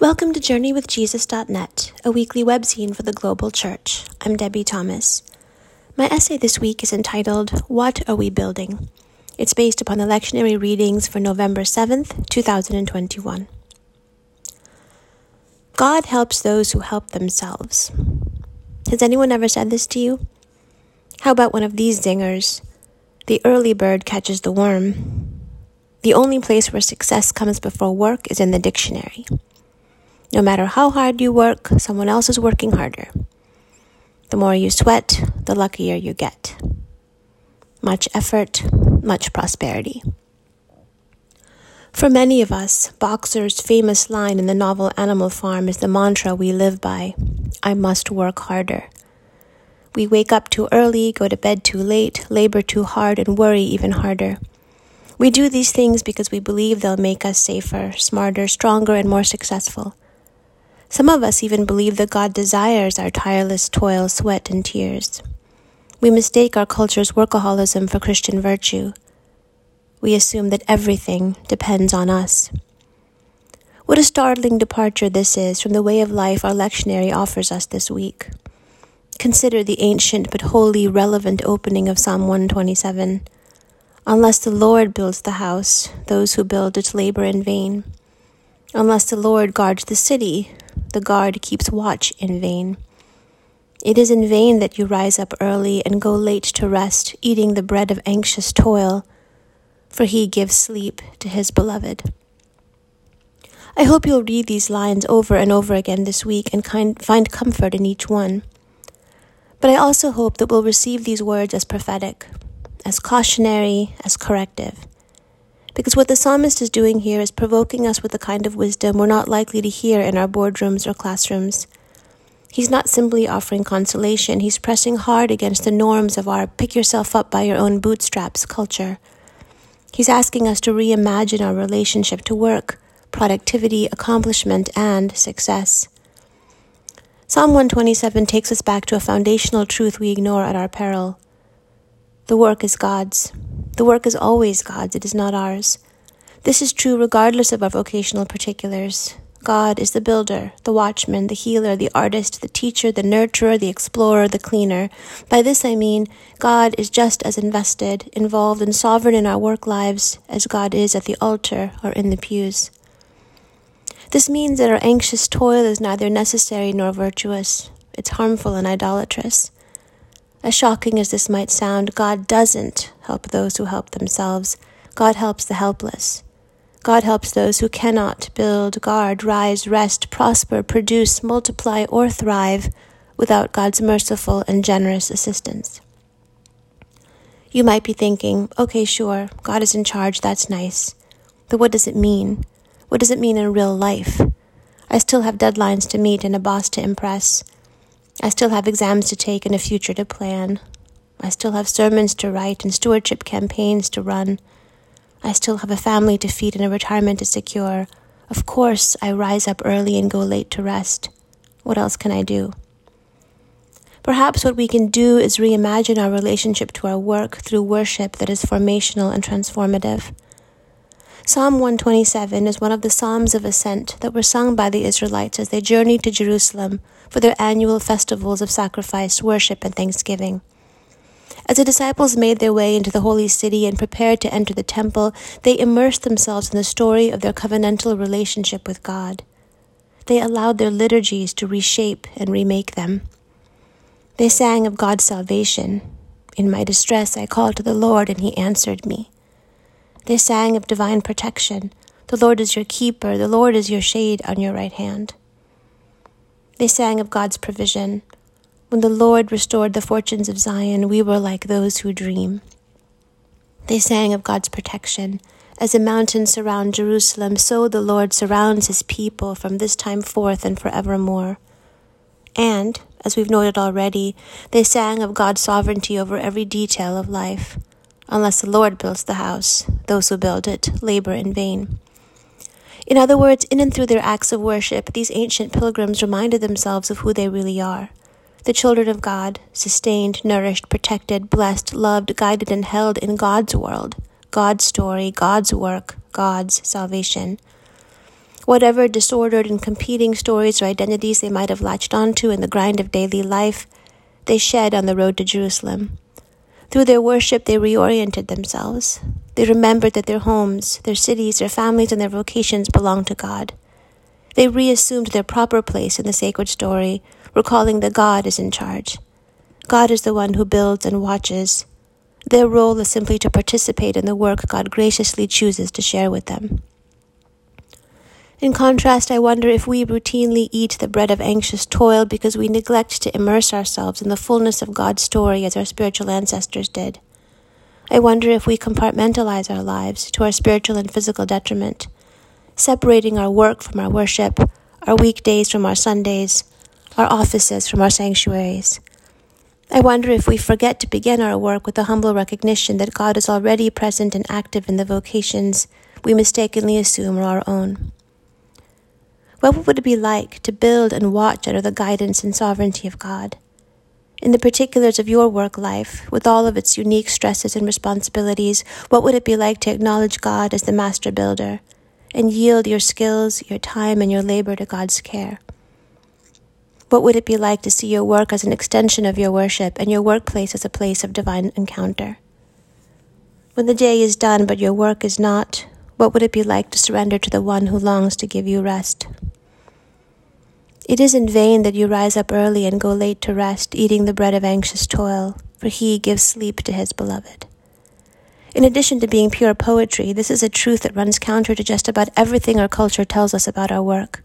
Welcome to JourneyWithJesus.net, a weekly webzine for the global church. I'm Debbie Thomas. My essay this week is entitled, What Are We Building? It's based upon the lectionary readings for November 7th, 2021. God helps those who help themselves. Has anyone ever said this to you? How about one of these zingers? The early bird catches the worm. The only place where success comes before work is in the dictionary. No matter how hard you work, someone else is working harder. The more you sweat, the luckier you get. Much effort, much prosperity. For many of us, Boxer's famous line in the novel Animal Farm is the mantra we live by I must work harder. We wake up too early, go to bed too late, labor too hard, and worry even harder. We do these things because we believe they'll make us safer, smarter, stronger, and more successful. Some of us even believe that God desires our tireless toil, sweat, and tears. We mistake our culture's workaholism for Christian virtue. We assume that everything depends on us. What a startling departure this is from the way of life our lectionary offers us this week. Consider the ancient but wholly relevant opening of Psalm 127. Unless the Lord builds the house, those who build it labor in vain. Unless the Lord guards the city, the guard keeps watch in vain. It is in vain that you rise up early and go late to rest, eating the bread of anxious toil, for he gives sleep to his beloved. I hope you'll read these lines over and over again this week and find comfort in each one. But I also hope that we'll receive these words as prophetic, as cautionary, as corrective. Because what the psalmist is doing here is provoking us with a kind of wisdom we're not likely to hear in our boardrooms or classrooms. He's not simply offering consolation, he's pressing hard against the norms of our pick yourself up by your own bootstraps culture. He's asking us to reimagine our relationship to work, productivity, accomplishment, and success. Psalm 127 takes us back to a foundational truth we ignore at our peril. The work is God's. The work is always God's, it is not ours. This is true regardless of our vocational particulars. God is the builder, the watchman, the healer, the artist, the teacher, the nurturer, the explorer, the cleaner. By this I mean God is just as invested, involved, and sovereign in our work lives as God is at the altar or in the pews. This means that our anxious toil is neither necessary nor virtuous. It's harmful and idolatrous. As shocking as this might sound, God doesn't help those who help themselves. God helps the helpless. God helps those who cannot build, guard, rise, rest, prosper, produce, multiply, or thrive without God's merciful and generous assistance. You might be thinking, okay, sure, God is in charge, that's nice. But what does it mean? What does it mean in real life? I still have deadlines to meet and a boss to impress. I still have exams to take and a future to plan. I still have sermons to write and stewardship campaigns to run. I still have a family to feed and a retirement to secure. Of course, I rise up early and go late to rest. What else can I do? Perhaps what we can do is reimagine our relationship to our work through worship that is formational and transformative. Psalm 127 is one of the Psalms of Ascent that were sung by the Israelites as they journeyed to Jerusalem for their annual festivals of sacrifice, worship, and thanksgiving. As the disciples made their way into the holy city and prepared to enter the temple, they immersed themselves in the story of their covenantal relationship with God. They allowed their liturgies to reshape and remake them. They sang of God's salvation. In my distress, I called to the Lord, and he answered me. They sang of divine protection. The Lord is your keeper, the Lord is your shade on your right hand. They sang of God's provision. When the Lord restored the fortunes of Zion, we were like those who dream. They sang of God's protection. As the mountains surround Jerusalem, so the Lord surrounds his people from this time forth and forevermore. And, as we've noted already, they sang of God's sovereignty over every detail of life. Unless the Lord builds the house, those who build it labor in vain. In other words, in and through their acts of worship, these ancient pilgrims reminded themselves of who they really are the children of God, sustained, nourished, protected, blessed, loved, guided, and held in God's world, God's story, God's work, God's salvation. Whatever disordered and competing stories or identities they might have latched onto in the grind of daily life, they shed on the road to Jerusalem. Through their worship, they reoriented themselves. They remembered that their homes, their cities, their families, and their vocations belonged to God. They reassumed their proper place in the sacred story, recalling that God is in charge. God is the one who builds and watches. Their role is simply to participate in the work God graciously chooses to share with them. In contrast, I wonder if we routinely eat the bread of anxious toil because we neglect to immerse ourselves in the fullness of God's story as our spiritual ancestors did. I wonder if we compartmentalize our lives to our spiritual and physical detriment, separating our work from our worship, our weekdays from our Sundays, our offices from our sanctuaries. I wonder if we forget to begin our work with the humble recognition that God is already present and active in the vocations we mistakenly assume are our own. What would it be like to build and watch under the guidance and sovereignty of God? In the particulars of your work life, with all of its unique stresses and responsibilities, what would it be like to acknowledge God as the master builder and yield your skills, your time, and your labor to God's care? What would it be like to see your work as an extension of your worship and your workplace as a place of divine encounter? When the day is done but your work is not, what would it be like to surrender to the one who longs to give you rest? It is in vain that you rise up early and go late to rest, eating the bread of anxious toil, for he gives sleep to his beloved. In addition to being pure poetry, this is a truth that runs counter to just about everything our culture tells us about our work.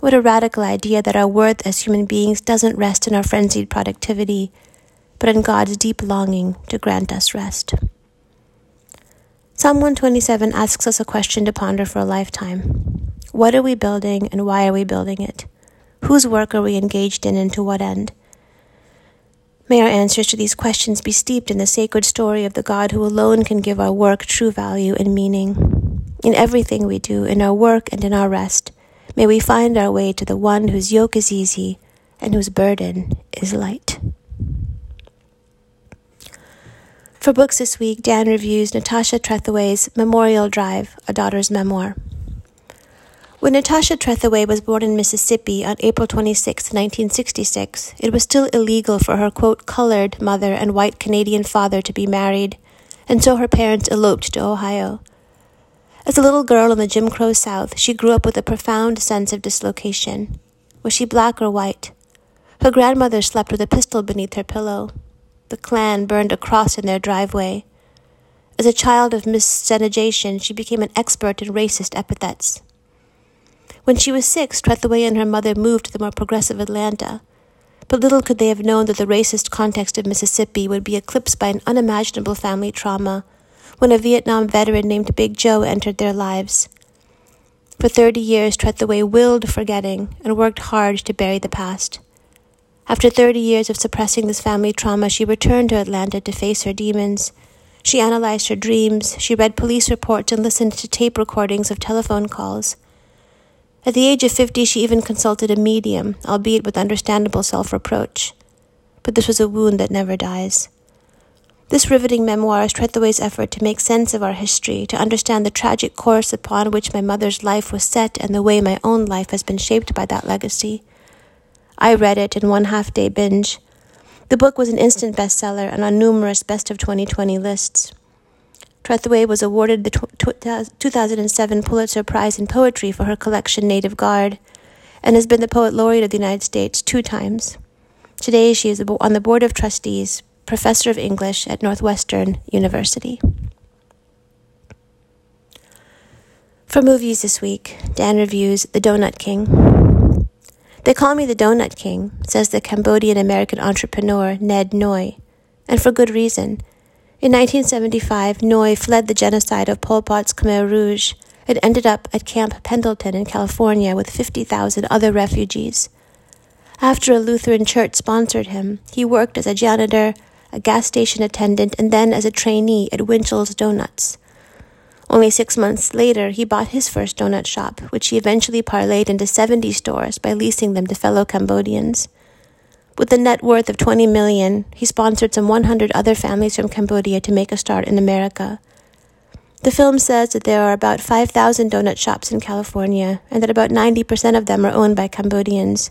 What a radical idea that our worth as human beings doesn't rest in our frenzied productivity, but in God's deep longing to grant us rest. Psalm 127 asks us a question to ponder for a lifetime. What are we building and why are we building it? Whose work are we engaged in and to what end? May our answers to these questions be steeped in the sacred story of the God who alone can give our work true value and meaning. In everything we do, in our work and in our rest, may we find our way to the one whose yoke is easy and whose burden is light. For books this week, Dan reviews Natasha Trethewey's Memorial Drive, A Daughter's Memoir. When Natasha Trethewey was born in Mississippi on April 26, 1966, it was still illegal for her, quote, colored mother and white Canadian father to be married, and so her parents eloped to Ohio. As a little girl in the Jim Crow South, she grew up with a profound sense of dislocation. Was she black or white? Her grandmother slept with a pistol beneath her pillow. The Klan burned a cross in their driveway. As a child of miscegenation, she became an expert in racist epithets. When she was six, Trethewey and her mother moved to the more progressive Atlanta. But little could they have known that the racist context of Mississippi would be eclipsed by an unimaginable family trauma when a Vietnam veteran named Big Joe entered their lives. For 30 years, Trethewey willed forgetting and worked hard to bury the past. After 30 years of suppressing this family trauma, she returned to Atlanta to face her demons. She analyzed her dreams, she read police reports, and listened to tape recordings of telephone calls. At the age of 50, she even consulted a medium, albeit with understandable self reproach. But this was a wound that never dies. This riveting memoir is Trethewey's effort to make sense of our history, to understand the tragic course upon which my mother's life was set and the way my own life has been shaped by that legacy. I read it in one half day binge. The book was an instant bestseller and on numerous best of 2020 lists. Trethewey was awarded the 2007 Pulitzer Prize in Poetry for her collection Native Guard and has been the Poet Laureate of the United States two times. Today, she is on the Board of Trustees, Professor of English at Northwestern University. For movies this week, Dan reviews The Donut King. They call me the Donut King, says the Cambodian American entrepreneur Ted Ngoy, and for good reason. In 1975, Ngoy fled the genocide of Pol Pot's Khmer Rouge and ended up at Camp Pendleton in California with 50,000 other refugees. After a Lutheran church sponsored him, he worked as a janitor, a gas station attendant, and then as a trainee at Winchell's Donuts. Only six months later, he bought his first donut shop, which he eventually parlayed into 70 stores by leasing them to fellow Cambodians. With a net worth of 20 million, he sponsored some 100 other families from Cambodia to make a start in America. The film says that there are about 5,000 donut shops in California and that about 90% of them are owned by Cambodians,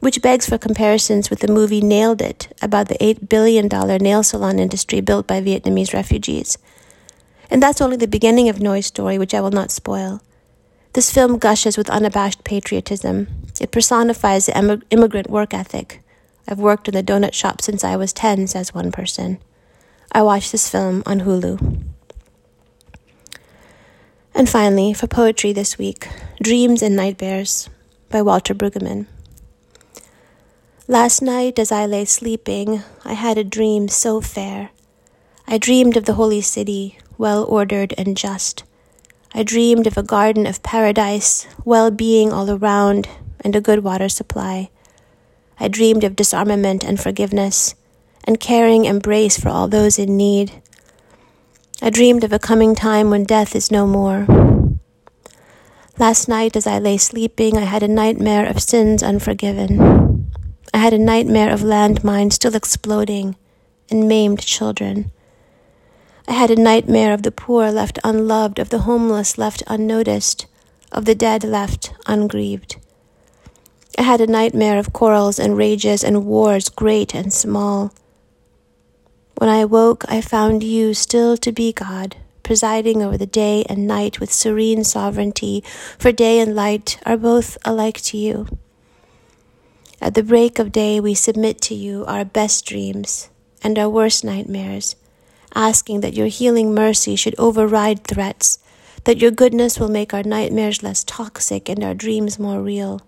which begs for comparisons with the movie Nailed It about the $8 billion nail salon industry built by Vietnamese refugees. And that's only the beginning of Ngoy's story, which I will not spoil. This film gushes with unabashed patriotism. It personifies the immigrant work ethic. I've worked in the donut shop since I was 10, says one person. I watched this film on Hulu. And finally, for poetry this week, Dreams and Nightmares by Walter Brueggemann. Last night, as I lay sleeping, I had a dream so fair. I dreamed of the holy city, well ordered and just. I dreamed of a garden of paradise, well being all around, and a good water supply. I dreamed of disarmament and forgiveness, and caring embrace for all those in need. I dreamed of a coming time when death is no more. Last night, as I lay sleeping, I had a nightmare of sins unforgiven. I had a nightmare of landmines still exploding and maimed children. I had a nightmare of the poor left unloved, of the homeless left unnoticed, of the dead left ungrieved. I had a nightmare of quarrels and rages and wars great and small. When I awoke, I found you still to be God, presiding over the day and night with serene sovereignty, for day and light are both alike to you. At the break of day, we submit to you our best dreams and our worst nightmares asking that your healing mercy should override threats, that your goodness will make our nightmares less toxic and our dreams more real.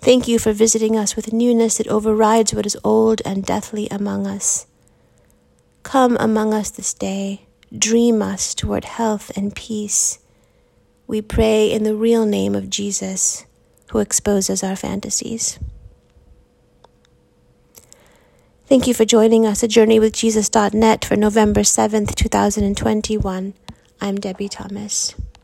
Thank you for visiting us with newness that overrides what is old and deathly among us. Come among us this day, dream us toward health and peace. We pray in the real name of Jesus, who exposes our fantasies. Thank you for joining us at JourneyWithJesus.net for November 7th, 2021. I'm Debbie Thomas.